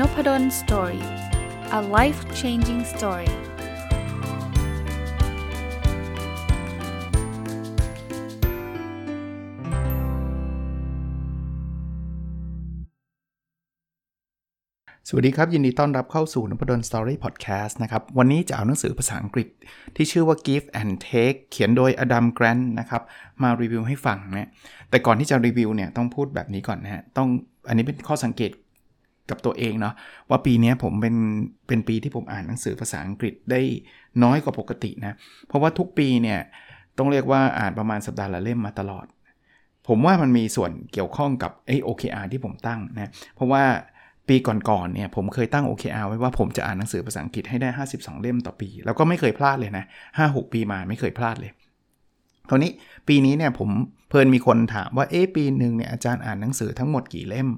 Nopadol Story a life changing story สวัสดีครับ ยินดีต้อนรับเข้าสู่นพดล Story พอดแคสต์นะครับ วันนี้จะเอาหนังสือภาษาอังกฤษ ที่ชื่อว่า Give and Take เขียนโดย Adam Grant นะครับ มารีวิวให้ฟังนะแต่ก่อนที่จะรีวิวเนี่ย ต้องพูดแบบนี้ก่อนนะฮะต้องอันนี้เป็นข้อสังเกต กับตัวเองเนาะว่าปีนี้ผมเป็นเป็นปีที่ผมอ่านหนังสือภาษาอังกฤษได้น้อยกว่าปกตินะ เพราะว่าทุกปีเนี่ยต้องเรียกว่าอ่านประมาณสัปดาห์ละเล่มมาตลอด ผมว่ามันมีส่วนเกี่ยวข้องกับไอ้ OKR ที่ผมตั้งนะเพราะว่าปีก่อนๆเนี่ยผมเคยตั้ง OKR ไว้ว่าผมจะอ่านหนังสือภาษาอังกฤษให้ได้ 52 เล่มต่อปี แล้วก็ไม่เคยพลาดเลยนะ 5-6 ปีมาไม่เคยพลาดเลยคราวนี้ปีนี้เนี่ยผมเพลินมีคนถามว่าเอ๊ปีหนึ่งเนี่ยอาจารย์อ่านหนังสือทั้งหมดกี่เล่ม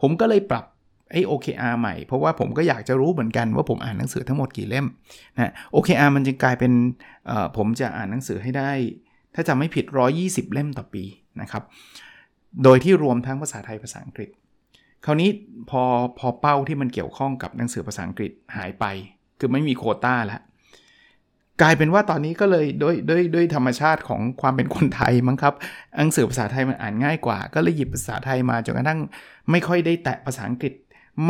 ผมก็เลยปรับ ไอ้ OKR ใหม่ เพราะว่าผมก็อยากจะรู้เหมือนกันว่าผมอ่านหนังสือทั้งหมดกี่เล่มนะ OKR มันจึงกลายเป็นผมจะอ่านหนังสือให้ได้ ถ้าจำไม่ผิด 120 เล่มต่อปีนะครับ โดยที่รวมทั้งภาษาไทยภาษาอังกฤษ คราวนี้พอพอเป้าที่มันเกี่ยวข้องกับหนังสือภาษาอังกฤษหายไป คือไม่มีโคต้าแล้วกลายเป็นว่าตอนนี้ก็เลยด้วยด้วยด้วยธรรมชาติของความเป็นคนไทยมั้งครับหนังสือภาษาไทยมันอ่านง่ายกว่า ก็เลยหยิบภาษาไทยมาจนกระทั่งไม่ค่อยได้แตะภาษาอังกฤษ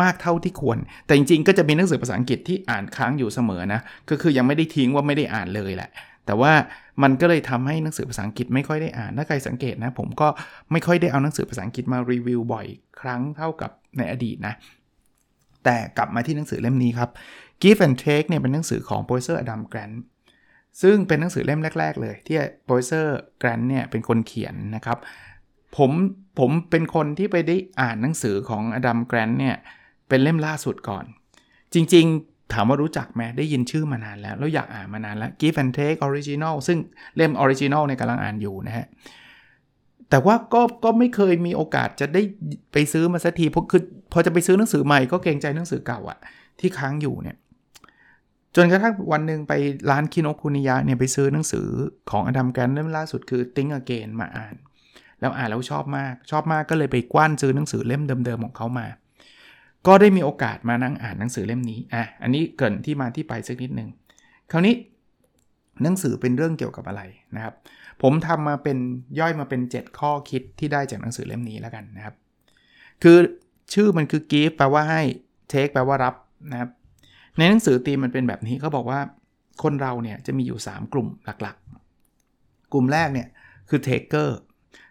มากเท่าที่ควร แต่จริงๆ ก็จะมีหนังสือภาษาอังกฤษที่อ่านค้างอยู่เสมอนะ ก็คือยังไม่ได้ทิ้งว่าไม่ได้อ่านเลยแหละ แต่ว่ามันก็เลยทำให้หนังสือภาษาอังกฤษไม่ค่อยได้อ่าน ถ้าใครสังเกตนะ ผมก็ไม่ค่อยได้เอาหนังสือภาษาอังกฤษมารีวิวบ่อยครั้งเท่ากับในอดีตนะ แต่กลับมาที่หนังสือเล่มนี้ครับ Give and Take เนี่ยเป็นหนังสือของ professor Adam Grant ซึ่งเป็นหนังสือเล่มแรก ๆ เลย ที่ professor Grant เนี่ยเป็นคนเขียนนะครับ ผมผมเป็นคนที่ไปได้อ่านหนังสือของ Adam Grant เนี่ย เป็นเล่มล่าสุดก่อน จริง ๆ ถามว่ารู้จักไหมได้ยินชื่อมานานแล้ว แล้วอยากอ่านมานานแล้ว Give and Take Original ซึ่งเล่ม Original ในกำลังอ่านอยู่นะฮะ แต่ว่าก็ก็ไม่เคยมีโอกาสจะได้ไปซื้อมาสักทีเพราะคือพอจะไปซื้อหนังสือใหม่ก็เกรงใจหนังสือเก่าอะที่ค้างอยู่เนี่ยจนกระทั่งวันหนึ่งไปร้านคิโนคุนิยะเนี่ยไปซื้อหนังสือของอดัมแกนเล่มล่าสุดคือ Think Again มาอ่าน แล้วอ่านแล้วชอบมากชอบมากก็เลยไปกว้านซื้อหนังสือเล่มเดิมๆของเขามา ก็ได้มีโอกาสมานั่งอ่านหนังสือเล่มนี้อะอันนี้เกินที่มาที่ไปสักนิดหนึ่งคราวนี้หนังสือเป็นเรื่องเกี่ยวกับอะไรนะครับ ผมทำมาเป็นย่อยมาเป็น 7 ข้อคิดที่ได้จากหนังสือเล่มนี้แล้วกันนะครับ คือชื่อมันคือ give แปลว่าให้ take แปลว่ารับนะครับ ในหนังสือตีมันเป็นแบบนี้เขาบอกว่าคนเราเนี่ยจะมีอยู่ 3 กลุ่มหลักๆ กลุ่มแรกเนี่ยคือ taker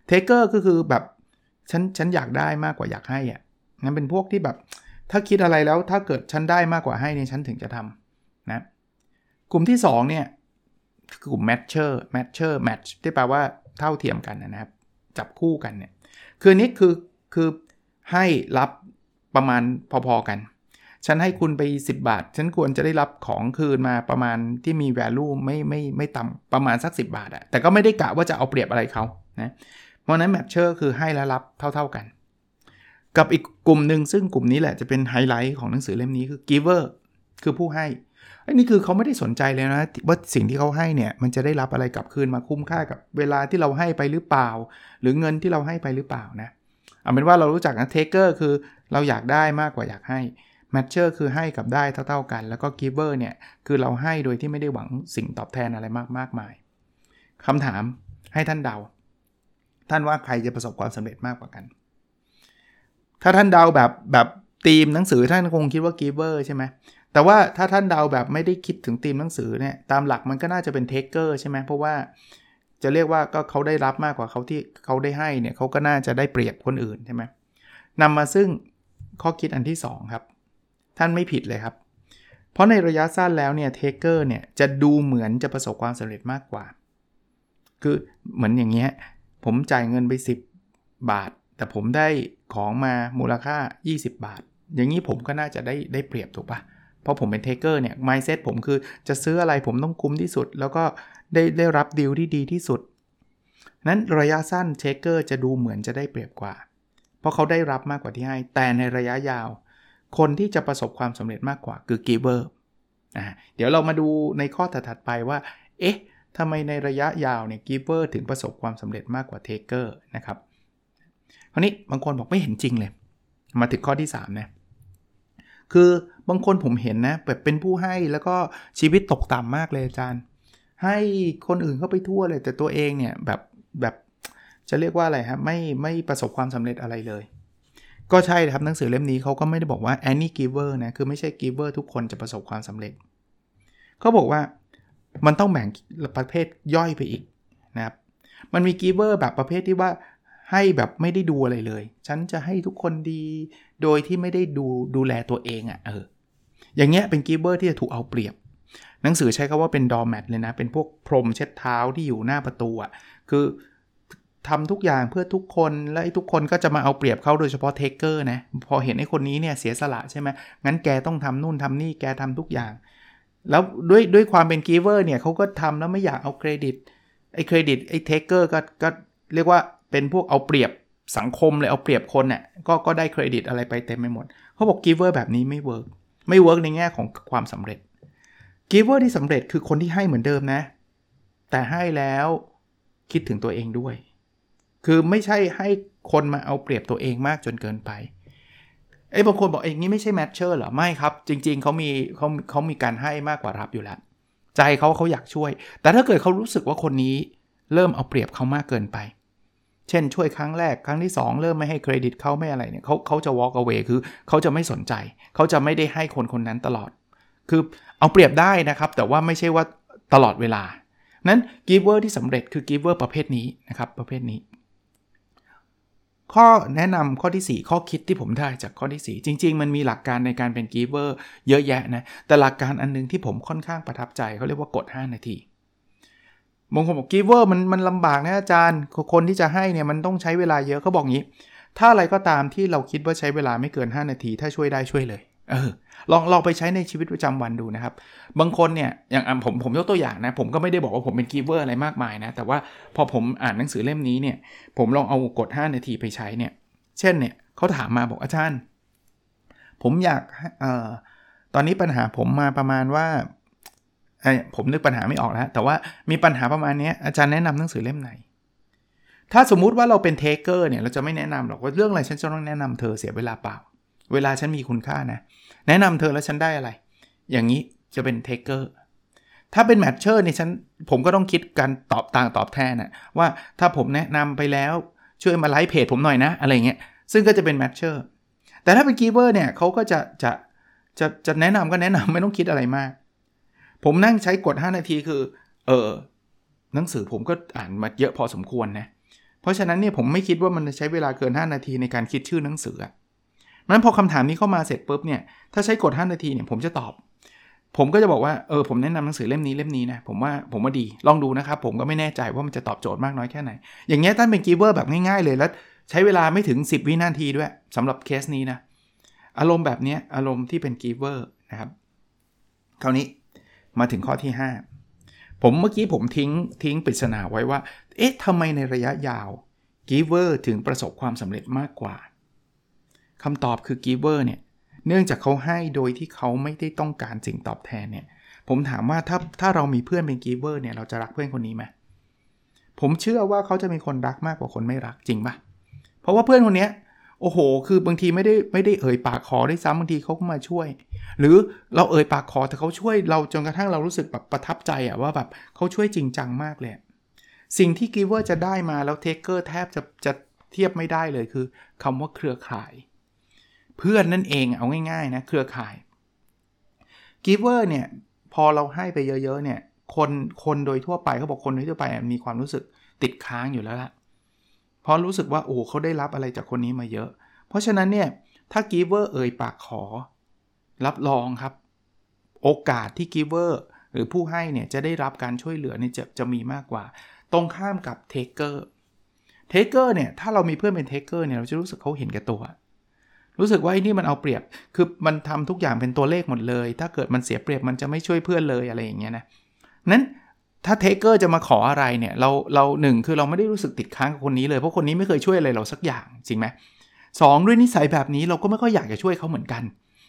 taker ก็คือแบบฉันฉันอยากได้มากกว่าอยากให้อะ่ะนั่นเป็นพวกที่แบบ ถ้าคิดอะไรแล้วถ้าเกิดฉันได้มากกว่าให้เนี่ยฉันถึงจะทำนะกลุ่มที่2เนี่ยกลุ่ม matcher matcher match ที่แปลว่าเท่าเทียมกันนะครับ จับคู่กันเนี่ยคือนี้คือคือให้รับประมาณพอๆกัน ฉันให้คุณไป 10 บาท ฉันควรจะได้รับของคืนมาประมาณที่มี value ไม่ไม่ไม่ต่ำประมาณสัก 10 บาทอะแต่ก็ไม่ได้กะว่าจะเอาเปรียบอะไรเขานะเพราะนั้น matcher คือให้และรับเท่าๆกัน กับอีกกลุ่มหนึ่งซึ่งกลุ่มนี้แหละจะเป็นไฮไลท์ของหนังสือเล่มนี้คือ giver คือผู้ให้อันนี้คือเขาไม่ได้สนใจเลยนะว่าสิ่งที่เขาให้เนี่ยมันจะได้รับอะไรกลับคืนมาคุ้มค่ากับเวลาที่เราให้ไปหรือเปล่า หรือเงินที่เราให้ไปหรือเปล่านะเอาเป็นว่าเรารู้จักนะ taker คือเราอยากได้มากกว่าอยากให้ matcher คือให้กับได้เท่าๆกัน แล้วก็ giver เนี่ยคือเราให้โดยที่ไม่ได้หวังสิ่งตอบแทนอะไรมากมากมายคำถามให้ท่านเดา ท่านว่าใครจะประสบความสำเร็จมากกว่ากัน ถ้าท่านเดาแบบแบบธีมหนังสือท่านคงคิดว่า giver ใช่ไหมแต่ว่าถ้าท่านเดาแบบไม่ได้คิดถึงธีมหนังสือเนี่ยตามหลักมันก็น่าจะเป็น taker ใช่ไหมเพราะว่าจะเรียกว่าก็เขาได้รับมากกว่าเขาที่เขาได้ให้เนี่ยเขาก็น่าจะได้เปรียบคนอื่นใช่ไหมนำมาซึ่งข้อคิดอันที่ 2 ครับ ท่านไม่ผิดเลยครับ เพราะในระยะสั้นแล้วเนี่ยเทเกอร์เนี่ยจะดูเหมือนจะประสบความสำเร็จมากกว่า คือเหมือนอย่างเงี้ยผมจ่ายเงินไป 10 บาท แต่ผมได้ของมามูลค่า 20 บาท อย่างนี้ผมก็น่าจะได้ได้เปรียบถูกปะเพราะผมเป็น taker เนี่ย mindset ผมคือจะซื้ออะไรผมต้องคุ้มที่สุด แล้วก็ได้ได้รับดีลที่ดีที่สุด นั้นระยะสั้น taker จะดูเหมือนจะได้เปรียบกว่า เพราะเขาได้รับมากกว่าที่ให้ แต่ในระยะยาว คนที่จะประสบความสำเร็จมากกว่าคือ giverเดี๋ยวเรามาดูในข้อถัดไปว่า เอ๊ะทำไมในระยะยาวเนี่ย giver ถึงประสบความสำเร็จมากกว่า taker นะครับ คราวนี้บางคนบอกไม่เห็นจริงเลย มาถึงข้อที่3นะคือบางคนผมเห็นนะแบบเป็นผู้ให้แล้วก็ชีวิตตกต่ำมากเลยอาจารย์ ให้คนอื่นเขาไปทั่วเลย แต่ตัวเองเนี่ยแบบแบบจะเรียกว่าอะไรครับไม่ไม่ประสบความสำเร็จอะไรเลย ก็ใช่ครับหนังสือเล่มนี้เขาก็ไม่ได้บอกว่า any giver นะคือไม่ใช่ giver ทุกคนจะประสบความสำเร็จเขาบอกว่ามันต้องแบ่งประเภทย่อยไปอีกนะครับมันมี giver แบบประเภทที่ว่า ให้แบบไม่ได้ดูอะไรเลย ฉันจะให้ทุกคนดี โดยที่ไม่ได้ดูดูแลตัวเองอะ่ะเออ อย่างเงี้ยเป็น giver ที่จะถูกเอาเปรียบ หนังสือใช้คำว่าเป็น doormat เลยนะ เป็นพวกพรมเช็ดเท้าที่อยู่หน้าประตูอะ่ะ คือทำทุกอย่างเพื่อทุกคนและทุกคนก็จะมาเอาเปรียบเขาโดยเฉพาะ taker นะ พอเห็นไอ้คนนี้เนี่ยเสียสละใช่ไหมงั้นแกต้องทำนู่นทำนี่แกทำทุกอย่าง แล้วด้วยด้วยความเป็น giver เนี่ยเขาก็ทำแล้วไม่อยากเอาเครดิตไอ้เครดิตไอ้ taker ก็ก็เรียกว่า เป็นพวกเอาเปรียบสังคมเลยเอาเปรียบคนเนี่ยก็ก็ได้เครดิตอะไรไปเต็มไปหมดเขาบอก giver แบบนี้ไม่ work ไม่ work ในแง่ของความสำเร็จ giver ที่สำเร็จคือคนที่ให้เหมือนเดิมนะ แต่ให้แล้วคิดถึงตัวเองด้วย คือไม่ใช่ให้คนมาเอาเปรียบตัวเองมากจนเกินไปไอ้บางคนบอกเอ๊ะงี้ไม่ใช่ matcher เหรอ ไม่ครับ จริง ๆเขามีเขาเขามีการให้มากกว่ารับอยู่แล้ว ใจเขาเขาอยากช่วย แต่ถ้าเกิดเขารู้สึกว่าคนนี้เริ่มเอาเปรียบเขามากเกินไป เช่นช่วยครั้งแรกครั้งที่ 2 เริ่มไม่ให้เครดิตเขาไม่อะไรเนี่ยเขาเขาจะ walk away คือเขาจะไม่สนใจ เขาจะไม่ได้ให้คนคนนั้นตลอด คือเอาเปรียบได้นะครับ แต่ว่าไม่ใช่ว่าตลอดเวลา นั้น giver ที่สำเร็จคือ giver ประเภทนี้นะครับประเภทนี้ ข้อแนะนำข้อที่ 4 ข้อคิดที่ผมได้จากข้อที่ 4 จริง ๆ มันมีหลักการในการเป็น giver เยอะแยะนะแต่หลักการอันนึงที่ผมค่อนข้างประทับใจเขาเรียกว่ากด 5 นาที บางคนบอกกีเวอร์มันมันลำบากนะอาจารย์ คนที่จะให้เนี่ยมันต้องใช้เวลาเยอะเขาบอกงี้ ถ้าอะไรก็ตามที่เราคิดว่าใช้เวลาไม่เกิน 5 นาที ถ้าช่วยได้ช่วยเลยเออลองลองไปใช้ในชีวิตประจำวันดูนะครับ บางคนเนี่ยอย่างผมผมยกตัวอย่างนะ ผมก็ไม่ได้บอกว่าผมเป็น giver อะไรมากมายนะ แต่ว่าพอผมอ่านหนังสือเล่มนี้เนี่ย ผมลองเอากฎ5นาทีไปใช้เนี่ย เช่นเนี่ยเขาถามมาบอกอาจารย์ ผมอยากเอ่อตอนนี้ปัญหาผมมาประมาณว่า ผมนึกปัญหาไม่ออกแล้วแต่ว่ามีปัญหาประมาณนี้อาจารย์แนะนำหนังสือเล่มไหน ถ้าสมมุติว่าเราเป็น taker เนี่ยเราจะไม่แนะนำหรอกว่าเรื่องอะไรฉันจะต้องแนะนำเธอเสียเวลาเปล่า เวลาฉันมีคุณค่านะ แนะนำเธอแล้วฉันได้อะไร อย่างนี้จะเป็น taker ถ้าเป็น matcher เนี่ยฉันผมก็ต้องคิดการตอบต่างตอบแทนนะว่าถ้าผมแนะนำไปแล้วช่วยมาไลฟ์เพจผมหน่อยนะ อะไรเงี้ยซึ่งก็จะเป็น matcher แต่ถ้าเป็น giver เนี่ยเขาก็จะจะจะจะแนะนำก็แนะนำไม่ต้องคิดอะไรมาก ผมนั่งใช้กฎ 5 นาทีคือ เออหนังสือผมก็อ่านมาเยอะพอสมควรนะ เพราะฉะนั้นเนี่ยผมไม่คิดว่ามันจะใช้เวลาเกิน 5 นาทีในการคิดชื่อหนังสือมันพอคำถามนี้เข้ามาเสร็จปุ๊บเนี่ย ถ้าใช้กฎ 5 นาทีเนี่ยผมจะตอบ ผมก็จะบอกว่า เออ ผมแนะนำหนังสือเล่มนี้เล่มนี้นะ ผมว่าผมว่าดี ลองดูนะครับ ผมก็ไม่แน่ใจว่ามันจะตอบโจทย์มากน้อยแค่ไหน อย่างเงี้ยท่านเป็น giver แบบง่ายๆเลย แล้วใช้เวลาไม่ถึง 10 วินาทีด้วยสำหรับเคสนี้นะ อารมณ์แบบเนี้ยอารมณ์ที่เป็น giver นะครับ คราวนี้ มาถึงข้อที่ 5 ผมเมื่อกี้ผมทิ้งทิ้งปริศนาไว้ว่า เอ๊ะทำไมในระยะยาวกีเวอร์ถึงประสบความสำเร็จมากกว่าคำตอบคือกีเวอร์เนี่ย เนื่องจากเขาให้โดยที่เขาไม่ได้ต้องการสิ่งตอบแทนเนี่ย ผมถามว่าถ้าถ้าเรามีเพื่อนเป็นกีเวอร์เนี่ยเราจะรักเพื่อนคนนี้ไหมผมเชื่อว่าเขาจะมีคนรักมากกว่าคนไม่รักจริงปะเพราะว่าเพื่อนคนนี้ โอ้โห คือบางทีไม่ได้ไม่ได้เอ่ยปากขอได้ซ้ำบางทีเขาก็มาช่วย หรือเราเอ่ยปากขอแต่เขาช่วยเราจนกระทั่งเรารู้สึกแบบประทับใจอะว่าแบบเขาช่วยจริงจังมากเลย สิ่งที่กิเวอร์จะได้มาแล้วเทคเกอร์แทบจะจะเทียบไม่ได้เลยคือคำว่าเครือข่าย เพื่อนนั่นเองเอาง่ายๆนะเครือข่ายกิเวอร์เนี่ยพอเราให้ไปเยอะๆเนี่ยคนคนโดยทั่วไปเขาบอกคนโดยทั่วไปมีความรู้สึกติดค้างอยู่แล้วล่ะ เพราะรู้สึกว่าโอ้เขาได้รับอะไรจากคนนี้มาเยอะ เพราะฉะนั้นเนี่ยถ้า giver เอ่ยปากขอ รับรองครับ โอกาสที่ giver หรือผู้ให้เนี่ยจะได้รับการช่วยเหลือเนี่ยจะจะมีมากกว่า ตรงข้ามกับ taker taker เนี่ยถ้าเรามีเพื่อนเป็น taker เนี่ยเราจะรู้สึกเขาเห็นแก่ตัว รู้สึกว่าไอ้นี่มันเอาเปรียบคือมันทำทุกอย่างเป็นตัวเลขหมดเลย ถ้าเกิดมันเสียเปรียบมันจะไม่ช่วยเพื่อนเลยอะไรอย่างเงี้ยนะนั้น ถ้า taker จะมาขออะไรเนี่ยเราเราหนึ่งคือเราไม่ได้รู้สึกติดค้างกับคนนี้เลย เพราะคนนี้ไม่เคยช่วยอะไรเราสักอย่างจริงไหมสองด้วยนิสัยแบบนี้เราก็ไม่ค่อยอยากจะช่วยเขาเหมือนกัน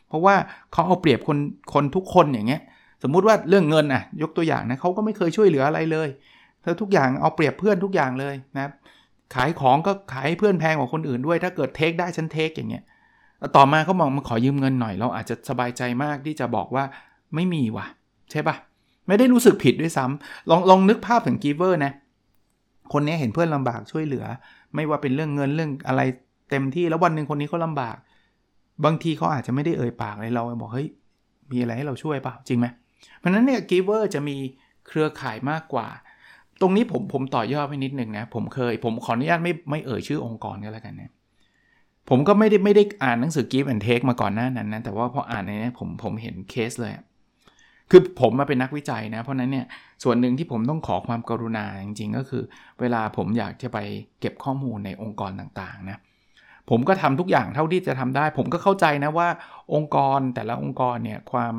เพราะว่าเขาเอาเปรียบคนคนทุกคนอย่างเงี้ยสมมุติว่าเรื่องเงินอะยกตัวอย่างนะเขาก็ไม่เคยช่วยเหลืออะไรเลยเธอทุกอย่างเอาเปรียบเพื่อนทุกอย่างเลยนะขายของก็ขายเพื่อนแพงกว่าคนอื่นด้วย ถ้าเกิดเทคได้ฉันเทคอย่างเงี้ยต่อมาเขาบอกมาขอยืมเงินหน่อยเราอาจจะสบายใจมากที่จะบอกว่าไม่มีว่ะ ใช่ปะ ไม่ได้รู้สึกผิดด้วยซ้ำลองลองนึกภาพถึงกีเวอร์นะ คนนี้เห็นเพื่อนลำบากช่วยเหลือ ไม่ว่าเป็นเรื่องเงินเรื่องอะไรเต็มที่แล้ววันหนึ่งคนนี้เขาลาบาก บางทีเขาอาจจะไม่ได้เอ่ยปากเลยเราบอกเฮ้ยมีอะไรให้เราช่วยเปล่าจริงไหมเพราะนั้นเนี่ยกีเวอร์จะมีเครือข่ายมากกว่า ตรงนี้ผมผมต่อยอดไปนิดหนึ่งนะ ผมเคย ผมขออนุญาตไม่ไม่เอ่ยชื่อองค์กรก็แล้วกันนะผมก็ไม่ได้ไม่ได้อ่านหนังสือ Give and Take มาก่อนหน้านั้นนะแต่ว่าพออ่านในนี้ผมผมเห็นเคสเลย คือผมมาเป็นนักวิจัยนะ เพราะนั้นเนี่ยส่วนหนึ่งที่ผมต้องขอความกรุณาจริงๆ ก็คือ เวลาผมอยากจะไปเก็บข้อมูลในองค์กรต่างๆนะผมก็ทำทุกอย่างเท่าที่จะทำได้ ผมก็เข้าใจนะว่าองค์กรแต่ละองค์กรเนี่ยความ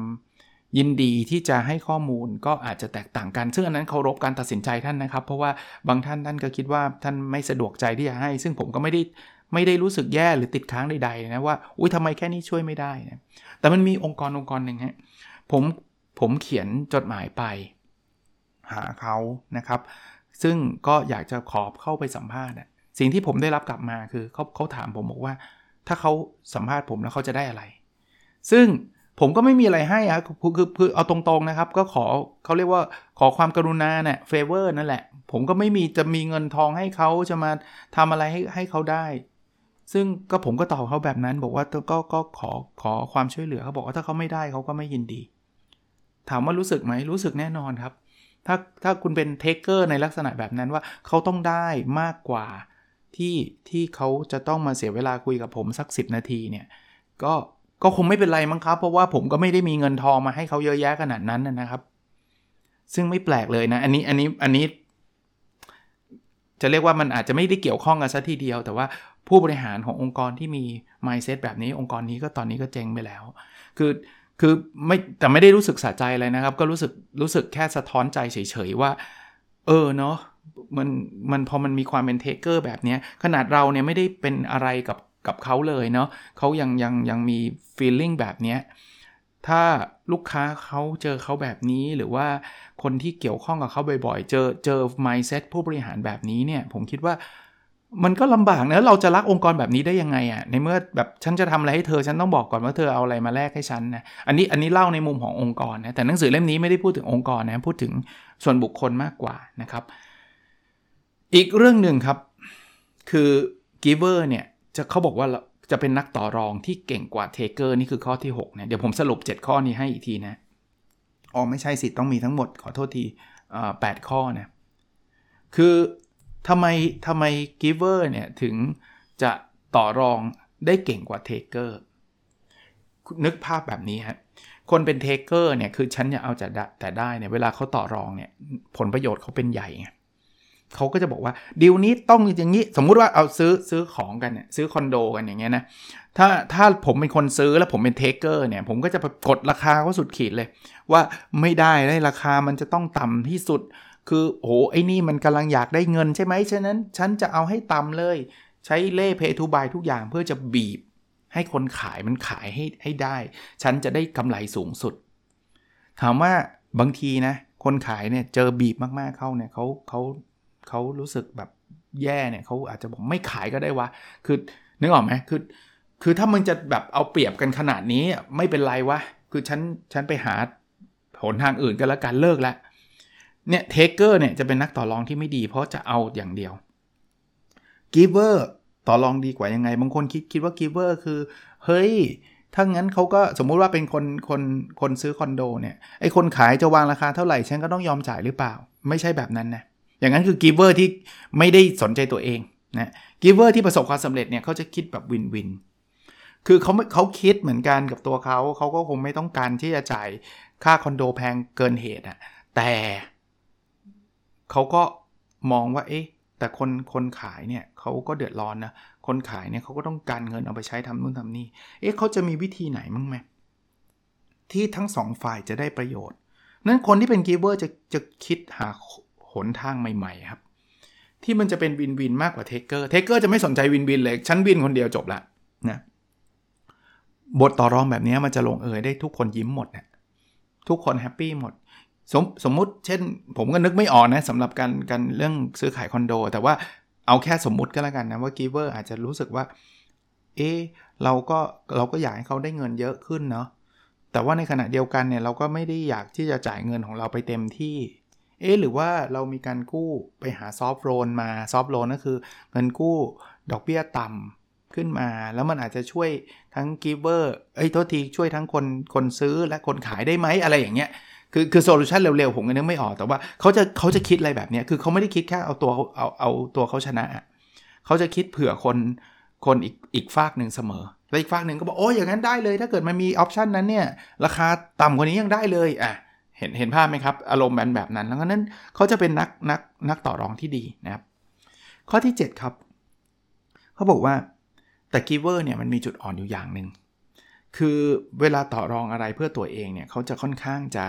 ยินดีที่จะให้ข้อมูลก็อาจจะแตกต่างกัน ซึ่งอันนั้นเคารพการตัดสินใจท่านนะครับ เพราะว่าบางท่านท่านก็คิดว่าท่านไม่สะดวกใจที่จะให้ ซึ่งผมก็ไม่ได้ไม่ได้รู้สึกแย่หรือติดค้างใดๆนะว่า อุ้ยทำไมแค่นี้ช่วยไม่ได้นะแต่มันมีองค์กรองค์กรหนึ่งฮะผม ผมเขียนจดหมายไป หาเขานะครับ ซึ่งก็อยากจะขอเข้าไปสัมภาษณ์สิ่งที่ผมได้รับกลับมาคือเขาเขาถามผมบอกว่า ถ้าเขาสัมภาษณ์ผมแล้วเขาจะได้อะไร ซึ่งผมก็ไม่มีอะไรให้อะคือคือเอาตรงๆนะครับ ก็ขอเขาเรียกว่าขอความกรุณาเนี่ยเฟเวอร์นั่นแหละ ผมก็ไม่มีจะมีเงินทองให้เขาจะมาทำอะไรให้ให้เขาได้ ซึ่งก็ผมก็ตอบเขาแบบนั้นบอกว่าก็ก็ขอขอความช่วยเหลือเขาบอกว่าถ้าเขาไม่ได้เขาก็ไม่ยินดี ถามว่ารู้สึกไหมรู้สึกแน่นอนครับ ถ้าถ้าคุณเป็นเทคเกอร์ในลักษณะแบบนั้นว่าเขาต้องได้มากกว่าที่ที่เขาจะต้องมาเสียเวลาคุยกับผมสัก 10 นาทีเนี่ยก็ก็คงไม่เป็นไรมั้งครับ เพราะว่าผมก็ไม่ได้มีเงินทองมาให้เขาเยอะแยะขนาดนั้นนะครับ ซึ่งไม่แปลกเลยนะ อันนี้อันนี้อันนี้ จะเรียกว่ามันอาจจะไม่ได้เกี่ยวข้องกันซะทีเดียว แต่ว่าผู้บริหารขององค์กรที่มี mindset แบบนี้องค์กรนี้ก็ตอนนี้ก็เจ๊งไปแล้ว คือ คือไม่แต่ไม่ได้รู้สึกสะใจอะไรนะครับ ก็รู้สึกรู้สึกแค่สะท้อนใจเฉยๆว่า เออเนาะมันมันพอมันมีความเป็นเทเกอร์แบบนี้ขนาดเราเนี่ยไม่ได้เป็นอะไรกับกับเขาเลยเนาะเขายังยังยังมี feeling แบบนี้ถ้าลูกค้าเขาเจอเขาแบบนี้หรือว่าคนที่เกี่ยวข้องกับเขาบ่อยๆ เจอเจอ mindset ผู้บริหารแบบนี้เนี่ย ผมคิดว่า มันก็ลำบากนะเราจะรักองค์กรแบบนี้ได้ยังไงอะ่ะในเมื่อแบบฉันจะทำอะไรให้เธอฉันต้องบอกก่อนว่าเธอเอาอะไรมาแลกให้ฉันนะอันนี้อันนี้เล่าในมุมขององค์กรนะแต่หนังสือเล่มนี้ไม่ได้พูดถึงองค์กรนะพูดถึงส่วนบุคคลมากกว่านะครับ อีกเรื่องหนึ่งครับ คือ giver เนี่ยจะเขาบอกว่าจะเป็นนักต่อรองที่เก่งกว่า taker นี่คือข้อที่6เนี่ยเดี๋ยวผมสรุป 7 ข้อนี้ให้อีกทีนะอ๋อไม่ใช่สิต้องมีทั้งหมดขอโทษทีแปดข้อนะคือ ทำไมทำไม giver เนี่ยถึงจะต่อรองได้เก่งกว่า taker นึกภาพแบบนี้ฮะคนเป็น taker เนี่ยคือฉันอยากเอาแต่แต่ได้เนี่ยเวลาเขาต่อรองเนี่ยผลประโยชน์เขาเป็นใหญ่ไงเขาก็จะบอกว่าดีลนี้ต้องอย่างนี้ สมมุติว่าเอาซื้อซื้อของกันเนี่ยซื้อคอนโดกันอย่างเงี้ยนะถ้าถ้าผมเป็นคนซื้อแล้วผมเป็นเทคเกอร์เนี่ย ผมก็จะกดราคาเขาสุดขีดเลย ว่าไม่ได้ได้ราคามันจะต้องต่ำที่สุด คือโอ้ไอ้นี่มันกำลังอยากได้เงินใช่ไหมฉะนั้นฉันจะเอาให้ต่ำเลย ใช้เล่เพทูบายทุกอย่างเพื่อจะบีบ ให้คนขายมันขายให้ให้ได้ ฉันจะได้กำไรสูงสุด ถามว่าบางทีนะ คนขายเนี่ยเจอบีบมากๆเข้าเนี่ยเขาเขาเขารู้สึกแบบแย่เนี่ยเขาอาจจะบอกไม่ขายก็ได้วะ คือนึกออกไหมคือคือถ้ามึงจะแบบเอาเปรียบกันขนาดนี้ไม่เป็นไรวะ คือฉันฉันไปหาหนทางอื่นกันแล้วกันเลิกแล้ว เนี่ย taker เนี่ยจะเป็นนักต่อรองที่ไม่ดี เพราะจะเอาอย่างเดียว giver ต่อรองดีกว่ายังไง บางคนคิดคิดว่า giver คือเฮ้ยถ้างั้นเขาก็สมมุติว่าเป็นคนคนคนซื้อคอนโดเนี่ยไอคนขายจะวางราคาเท่าไหร่ฉันก็ต้องยอมจ่ายหรือเปล่า ไม่ใช่แบบนั้นนะอย่างนั้นคือ giver ที่ไม่ได้สนใจตัวเองนะ giver ที่ประสบความสำเร็จเนี่ยเขาจะคิดแบบ win-win คือเขาเขาคิดเหมือนกันกับตัวเขาเขาก็คงไม่ต้องการที่จะจ่ายค่าคอนโดแพงเกินเหตุอะแต่ เขาก็มองว่าเอ๊ะแต่คนคนขายเนี่ยเขาก็เดือดร้อนนะ คนขายเนี่ยเขาก็ต้องการเงินเอาไปใช้ทำนู่นทำนี่ เอ๊ะเขาจะมีวิธีไหนมั้งไหมที่ทั้งสองฝ่ายจะได้ประโยชน์ นั้นคนที่เป็น giver จะจะคิดหาหนทางใหม่ๆครับ ที่มันจะเป็น win-win มากกว่า taker taker จะไม่สนใจ win-win เลย ฉัน win คนเดียวจบละนะบทต่อรองแบบนี้มันจะลงเอยได้ทุกคนยิ้มหมดนะทุกคนแฮปปี้หมด สมสมมุติเช่น ผมก็นึกไม่ออกนะสำหรับการการเรื่องซื้อขายคอนโด แต่ว่าเอาแค่สมมุติก็แล้วกันนะว่า giver อาจจะรู้สึกว่า เออเราก็เราก็อยากให้เขาได้เงินเยอะขึ้นเนาะแต่ว่าในขณะเดียวกันเนี่ยเราก็ไม่ได้อยากที่จะจ่ายเงินของเราไปเต็มที่ เอ๊ะหรือว่าเรามีการกู้ไปหา soft loan มา soft loan ก็คือเงินกู้ดอกเบี้ยต่ำขึ้นมา แล้วมันอาจจะช่วยทั้ง giver เอ้ยโทษทีช่วยทั้งคนคนซื้อและคนขายได้ไหมอะไรอย่างเงี้ย คือคือ solution เร็วๆ ผมก็นึกไม่ออก แต่ว่าเขาจะเขาจะคิดอะไรแบบนี้คือเขาไม่ได้คิดแค่เอาตัวเอาเอาตัวเขาชนะ เขาจะคิดเผื่อคนคนอีกอีกฝากหนึ่งเสมอ แล้วอีกฝากหนึ่งก็บอกโอ้ยอย่างนั้นได้เลย ถ้าเกิดมันมีออปชันนั้นเนี่ยราคาต่ำกว่านี้ยังได้เลยอะเห็นเห็นภาพไหมครับ อารมณ์แบบแบบนั้น แล้วนั้นเขาจะเป็นนักนักนักต่อรองที่ดีนะครับ ข้อที่ 7 ครับ เขาบอกว่าแต่กีเวอร์เนี่ยมันมีจุดอ่อนอยู่อย่างหนึ่งคือเวลาต่อรองอะไรเพื่อตัวเองเนี่ยเขาจะค่อนข้างจะ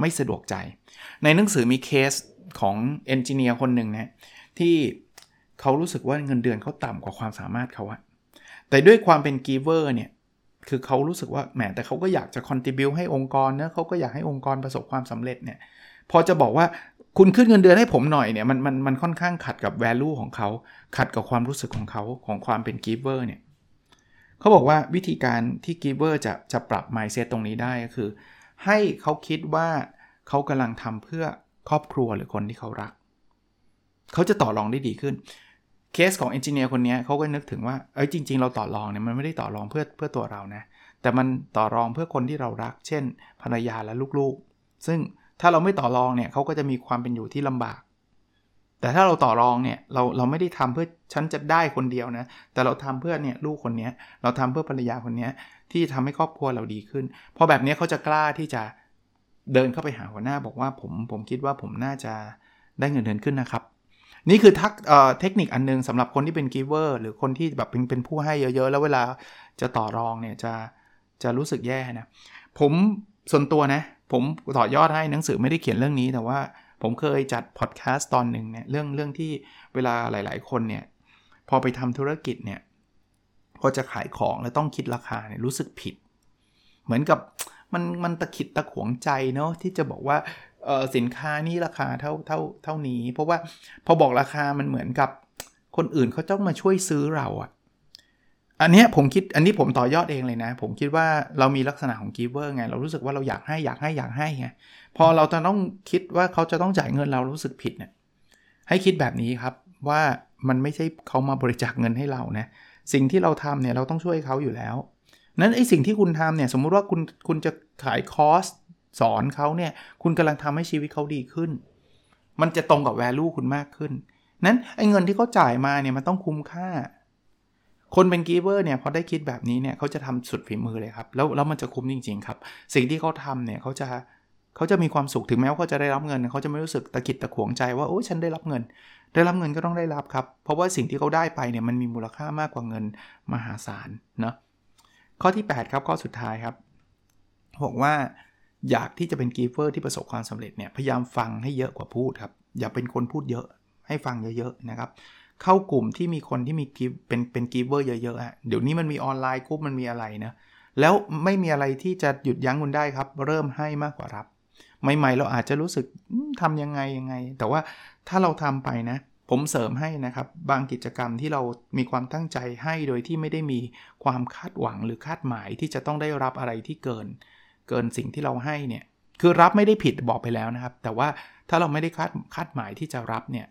ไม่สะดวกใจ ในหนังสือมีเคสของ engineer คนหนึ่งนะที่เขารู้สึกว่าเงินเดือนเขาต่ำกว่าความสามารถเขาอะแต่ด้วยความเป็น giver เนี่ยคือเขารู้สึกว่าแหมแต่เขาก็อยากจะ contribute ให้องค์กรเนะเขาก็อยากให้องค์กรประสบความสำเร็จเนี่ยพอจะบอกว่าคุณขึ้นเงินเดือนให้ผมหน่อยเนี่ยมันมันมันค่อนข้างขัดกับ value ของเขา ขัดกับความรู้สึกของเขาของความเป็น giver เนี่ยเขาบอกว่าวิธีการที่ giver จะจะปรับ mindset ตรงนี้ได้ก็คือ ให้เขาคิดว่าเขากำลังทำเพื่อครอบครัวหรือคนที่เขารัก เขาจะต่อรองได้ดีขึ้น เคสของเอนจิเนียร์คนนี้เขาก็นึกถึงว่า เอ้ยจริง ๆ เราต่อรองเนี่ยมันไม่ได้ต่อรองเพื่อเพื่อตัวเรานะ แต่มันต่อรองเพื่อคนที่เรารัก เช่น ภรรยาและลูกๆ ซึ่งถ้าเราไม่ต่อรองเนี่ยเขาก็จะมีความเป็นอยู่ที่ลำบาก แต่ถ้าเราต่อรองเนี่ยเราเราไม่ได้ทำเพื่อฉันจะได้คนเดียวนะ แต่เราทำเพื่อเนี่ยลูกคนนี้เราทำเพื่อภรรยาคนนี้ ที่ทำให้ครอบครัวเราดีขึ้น พอแบบนี้เขาจะกล้าที่จะเดินเข้าไปหาหัวหน้าบอกว่าผมผมคิดว่าผมน่าจะได้เงินเดือนขึ้นนะครับ นี่คือทักเทคนิคอันนึงสำหรับคนที่เป็นกีเวอร์หรือคนที่แบบเป็นเป็นผู้ให้เยอะๆ แล้วเวลาจะต่อรองเนี่ยจะจะรู้สึกแย่นะ ผมส่วนตัวนะ ผมต่อยอดให้หนังสือไม่ได้เขียนเรื่องนี้แต่ว่าผมเคยจัดพอดแคสต์ตอนหนึ่งเนี่ยเรื่องเรื่องที่เวลาหลาย ๆ คนเนี่ยพอไปทำธุรกิจเนี่ย พอจะขายของแล้วต้องคิดราคาเนี่ยรู้สึกผิด เหมือนกับมันมันตะขิดตะขวงใจเนาะที่จะบอกว่าสินค้านี้ราคาเท่าเท่าเท่านี้ เพราะว่าพอบอกราคามันเหมือนกับคนอื่นเขาต้องมาช่วยซื้อเราอะอันนี้ผมคิดอันนี้ผมต่อยอดเองเลยนะ ผมคิดว่าเรามีลักษณะของกีเวอร์ไง เรารู้สึกว่าเราอยากให้อยากให้อยากให้ไงพอเราจะต้องคิดว่าเขาจะต้องจ่ายเงินเรารู้สึกผิดเนี่ยให้คิดแบบนี้ครับว่ามันไม่ใช่เขามาบริจาคเงินให้เรานะ สิ่งที่เราทำเนี่ยเราต้องช่วยเขาอยู่แล้วนั้นไอสิ่งที่คุณทำเนี่ยสมมุติว่าคุณคุณจะขายคอร์สสอนเขาเนี่ยคุณกำลังทำให้ชีวิตเขาดีขึ้น มันจะตรงกับแวลูคุณมากขึ้น นั้นไอ้เงินที่เขาจ่ายมาเนี่ยมันต้องคุ้มค่า คนเป็นกีเวอร์เนี่ยพอได้คิดแบบนี้เนี่ยเขาจะทำสุดฝีมือเลยครับ แล้วแล้วมันจะคุ้มจริง ๆ ครับ สิ่งที่เขาทำเนี่ยเขาจะเขาจะมีความสุขถึงแม้ว่าเขาจะได้รับเงินเขาจะไม่รู้สึกตะขิดตะขวงใจว่าโอ้ฉันได้รับเงิน ได้รับเงินก็ต้องได้รับครับ เพราะว่าสิ่งที่เขาได้ไปเนี่ยมันมีมูลค่ามากกว่าเงินมหาศาลเนาะข้อที่ 8 ครับข้อสุดท้ายครับบอกว่าอยากที่จะเป็น giver ที่ประสบความสำเร็จเนี่ยพยายามฟังให้เยอะกว่าพูดครับ อย่าเป็นคนพูดเยอะให้ฟังเยอะๆนะครับ เข้ากลุ่มที่มีคนที่มีเป็นเป็น giver เยอะๆอะเดี๋ยวนี้มันมีออนไลน์กลุ่มมันมีอะไรนะแล้วไม่มีอะไรที่จะหยุดยั้งคุณได้ครับ เริ่มให้มากกว่ารับ ใหม่ๆ เราอาจจะรู้สึกทำยังไงยังไง แต่ว่าถ้าเราทำไปนะ ผมเสริมให้นะครับ บางกิจกรรมที่เรามีความตั้งใจให้โดยที่ไม่ได้มีความคาดหวังหรือคาดหมายที่จะต้องได้รับอะไรที่เกิน เกินสิ่งที่เราให้เนี่ยคือรับไม่ได้ผิดบอกไปแล้วนะครับ แต่ว่าถ้าเราไม่ได้คาดคาดหมายที่จะรับเนี่ย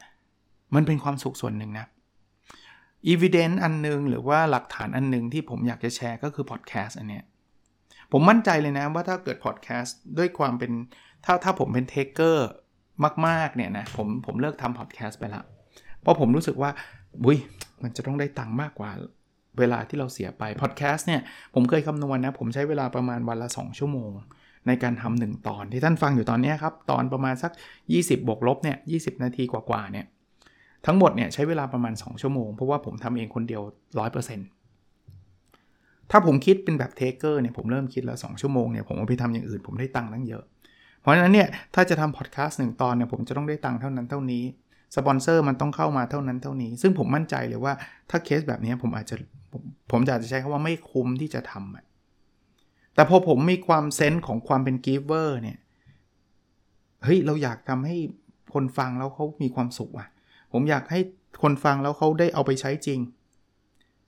มันเป็นความสุขส่วนหนึ่งนะอีเวนต์อันนึง หรือว่าหลักฐานอันนึงที่ผมอยากจะแชร์ก็คือพอดแคสต์อันเนี้ยผมมั่นใจเลยนะว่าถ้าเกิดพอดแคสต์ด้วยความเป็น ถ้าถ้าผมเป็น taker มาก ๆ เนี่ยนะผมผมเลิกทำพอดแคสต์ไปละเพราะผมรู้สึกว่าบุ้ยมันจะต้องได้ตังค์มากกว่าเวลาที่เราเสียไปพอดแคสต์เนี่ยผมเคยคำนวณนะผมใช้เวลาประมาณวันละ 2 ชั่วโมง ในการทำหนึ่งตอนที่ท่านฟังอยู่ตอนนี้ครับ ตอนประมาณสัก 20บวกลบเนี่ยยีนาทีกว่าๆเนี่ยทั้งหมดเนี่ยใช้เวลาประมาณ 2 ชั่วโมง เพราะว่าผมทำเองคนเดียว 100%ถ้าผมคิดเป็นแบบ taker เนี่ยผมเริ่มคิดแล้ว2ชั่วโมงเนี่ยผมเอาไปทำอย่างอื่นผมได้ตังค์ตั้งเยอะ เพราะฉะนั้นเนี่ยถ้าจะทำพอดแคสต์หนึ่งตอนเนี่ยผมจะต้องได้ตังค์เท่านั้นเท่านี้สปอนเซอร์มันต้องเข้ามาเท่านั้นเท่านี้ ซึ่งผมมั่นใจเลยว่าถ้าเคสแบบนี้ผมอาจจะผมผมอาจจะใช้คำว่าไม่คุ้มที่จะทำแต่พอผมมีความ sense ของความเป็น giver เนี่ยเฮ้ยเราอยากทำให้คนฟังแล้วเขามีความสุขอะ ผมอยากให้คนฟังแล้วเขาได้เอาไปใช้จริง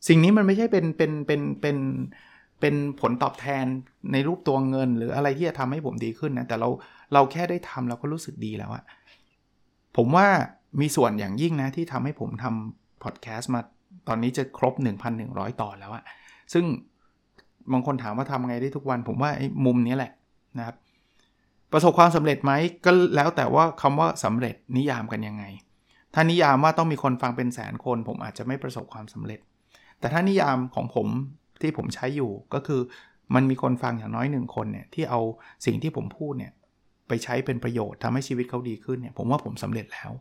สิ่งนี้มันไม่ใช่เป็นเป็นเป็นเป็นเเป็นผลตอบแทนในรูปตัวเงิน หรืออะไรที่จะทำให้ผมดีขึ้นนะแต่เราเราแค่ได้ทำเราก็รู้สึกดีแล้วอะผมว่ามีส่วนอย่างยิ่งนะที่ทำให้ผมทำพอดแคสต์มาตอนนี้จะครบ 1,100 ตอนแล้วอะซึ่งบางคนถามว่าทำไงได้ทุกวัน ผมว่าไอ้มุมนี้แหละนะครับประสบความสำเร็จไหมก็แล้วแต่ว่าคำว่าสำเร็จนิยามกันยังไง ถ้านิยามว่าต้องมีคนฟังเป็นแสนคน ผมอาจจะไม่ประสบความสำเร็จ แต่ถ้านิยามของผม ที่ผมใช้อยู่ก็คือมันมีคนฟังอย่างน้อยหนึ่งคนเนี่ยที่เอาสิ่งที่ผมพูดเนี่ยไปใช้เป็นประโยชน์ทำให้ชีวิตเขาดีขึ้นเนี่ยผมว่าผมสำเร็จแล้ว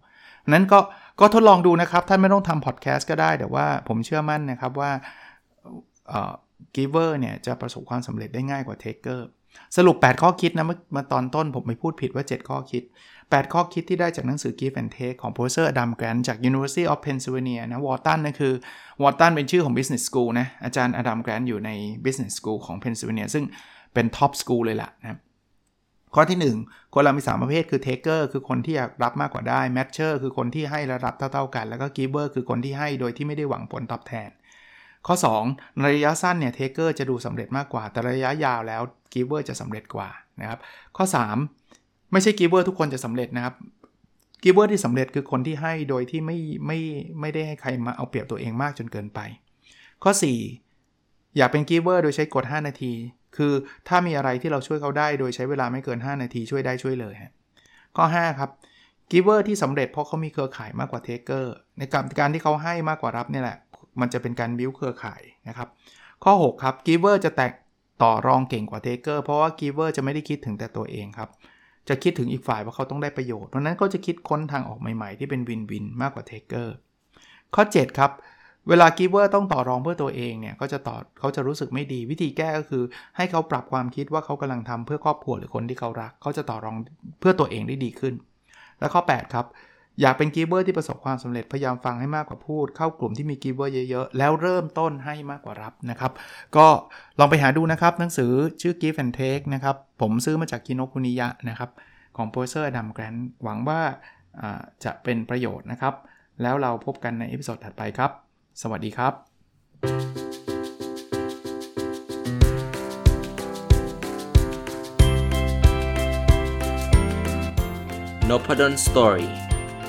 นั้นก็ก็ทดลองดูนะครับท่านไม่ต้องทำพอดแคสต์ก็ได้ แต่ว่าผมเชื่อมั่นนะครับว่าGiver เนี่ยจะประสบความสำเร็จได้ง่ายกว่า Taker สรุป 8 ข้อคิดนะเมื่อตอนต้นผมไม่พูดผิดว่า 7 ข้อคิด 8 ข้อคิดที่ได้จากหนังสือ Give and Take ของ Professor Adam Grant จาก University of Pennsylvania นะ Wharton นั่นคือ Wharton เป็นชื่อของ Business School นะ อาจารย์ Adam Grant อยู่ใน Business School ของ Pennsylvania ซึ่งเป็น Top School เลยล่ะนะข้อที่ 1 คนเรามี 3 ประเภทคือ Taker คือคนที่อยากรับมากกว่าได้ Matcher คือคนที่ให้และรับเท่าๆกัน แล้วก็ Giver คือคนที่ให้โดยที่ไม่ได้หวังผลตอบแทน ข้อ2ในระยะสั้นเนี่ย Taker จะดูสำเร็จมากกว่า แต่ระยะยาวแล้ว Giver จะสำเร็จกว่านะครับข้อ 3 ไม่ใช่ Giver ทุกคนจะสำเร็จนะครับ Giver ที่สำเร็จคือคนที่ให้โดยที่ไม่ไม่ไม่ได้ให้ใครมาเอาเปรียบตัวเองมากจนเกินไป ข้อ 4 อยากเป็น Giver โดยใช้กฎ 5 นาที คือถ้ามีอะไรที่เราช่วยเขาได้โดยใช้เวลาไม่เกิน 5 นาทีช่วยได้ช่วยเลยข้อ 5 ครับ Giver ที่สำเร็จเพราะเขามีเครือข่ายมากกว่า Taker ในการการที่เขาให้มากกว่ารับนี่แหละ มันจะเป็นการบิ้วเครือข่ายนะครับ ข้อ 6 ครับ giver จะแตกต่อรองเก่งกว่า taker เพราะว่า giver จะไม่ได้คิดถึงแต่ตัวเองครับ จะคิดถึงอีกฝ่ายว่าเขาต้องได้ประโยชน์ เพราะนั้นก็จะคิดค้นทางออกใหม่ๆ ที่เป็น win-win มากกว่า taker ข้อ 7 ครับ เวลา giver ต้องต่อรองเพื่อตัวเองเนี่ยก็จะต่อเขาจะรู้สึกไม่ดีวิธีแก้ก็คือ ให้เขาปรับความคิดว่าเขากำลังทำเพื่อครอบครัวหรือคนที่เขารัก เขาจะต่อรองเพื่อตัวเองได้ดีขึ้น และข้อ 8 ครับ อยากเป็น giver ที่ประสบความสำเร็จพยายามฟังให้มากกว่าพูด เข้ากลุ่มที่มี giver เยอะๆ แล้วเริ่มต้นให้มากกว่ารับนะครับ ก็ลองไปหาดูนะครับ หนังสือชื่อ Give and Take นะครับ ผมซื้อมาจากคิโนคุนิยะนะครับ ของ Professor Adam Grant หวังว่าจะเป็นประโยชน์นะครับ แล้วเราพบกันใน episode ถัดไปครับ สวัสดีครับ n o p a d o n Story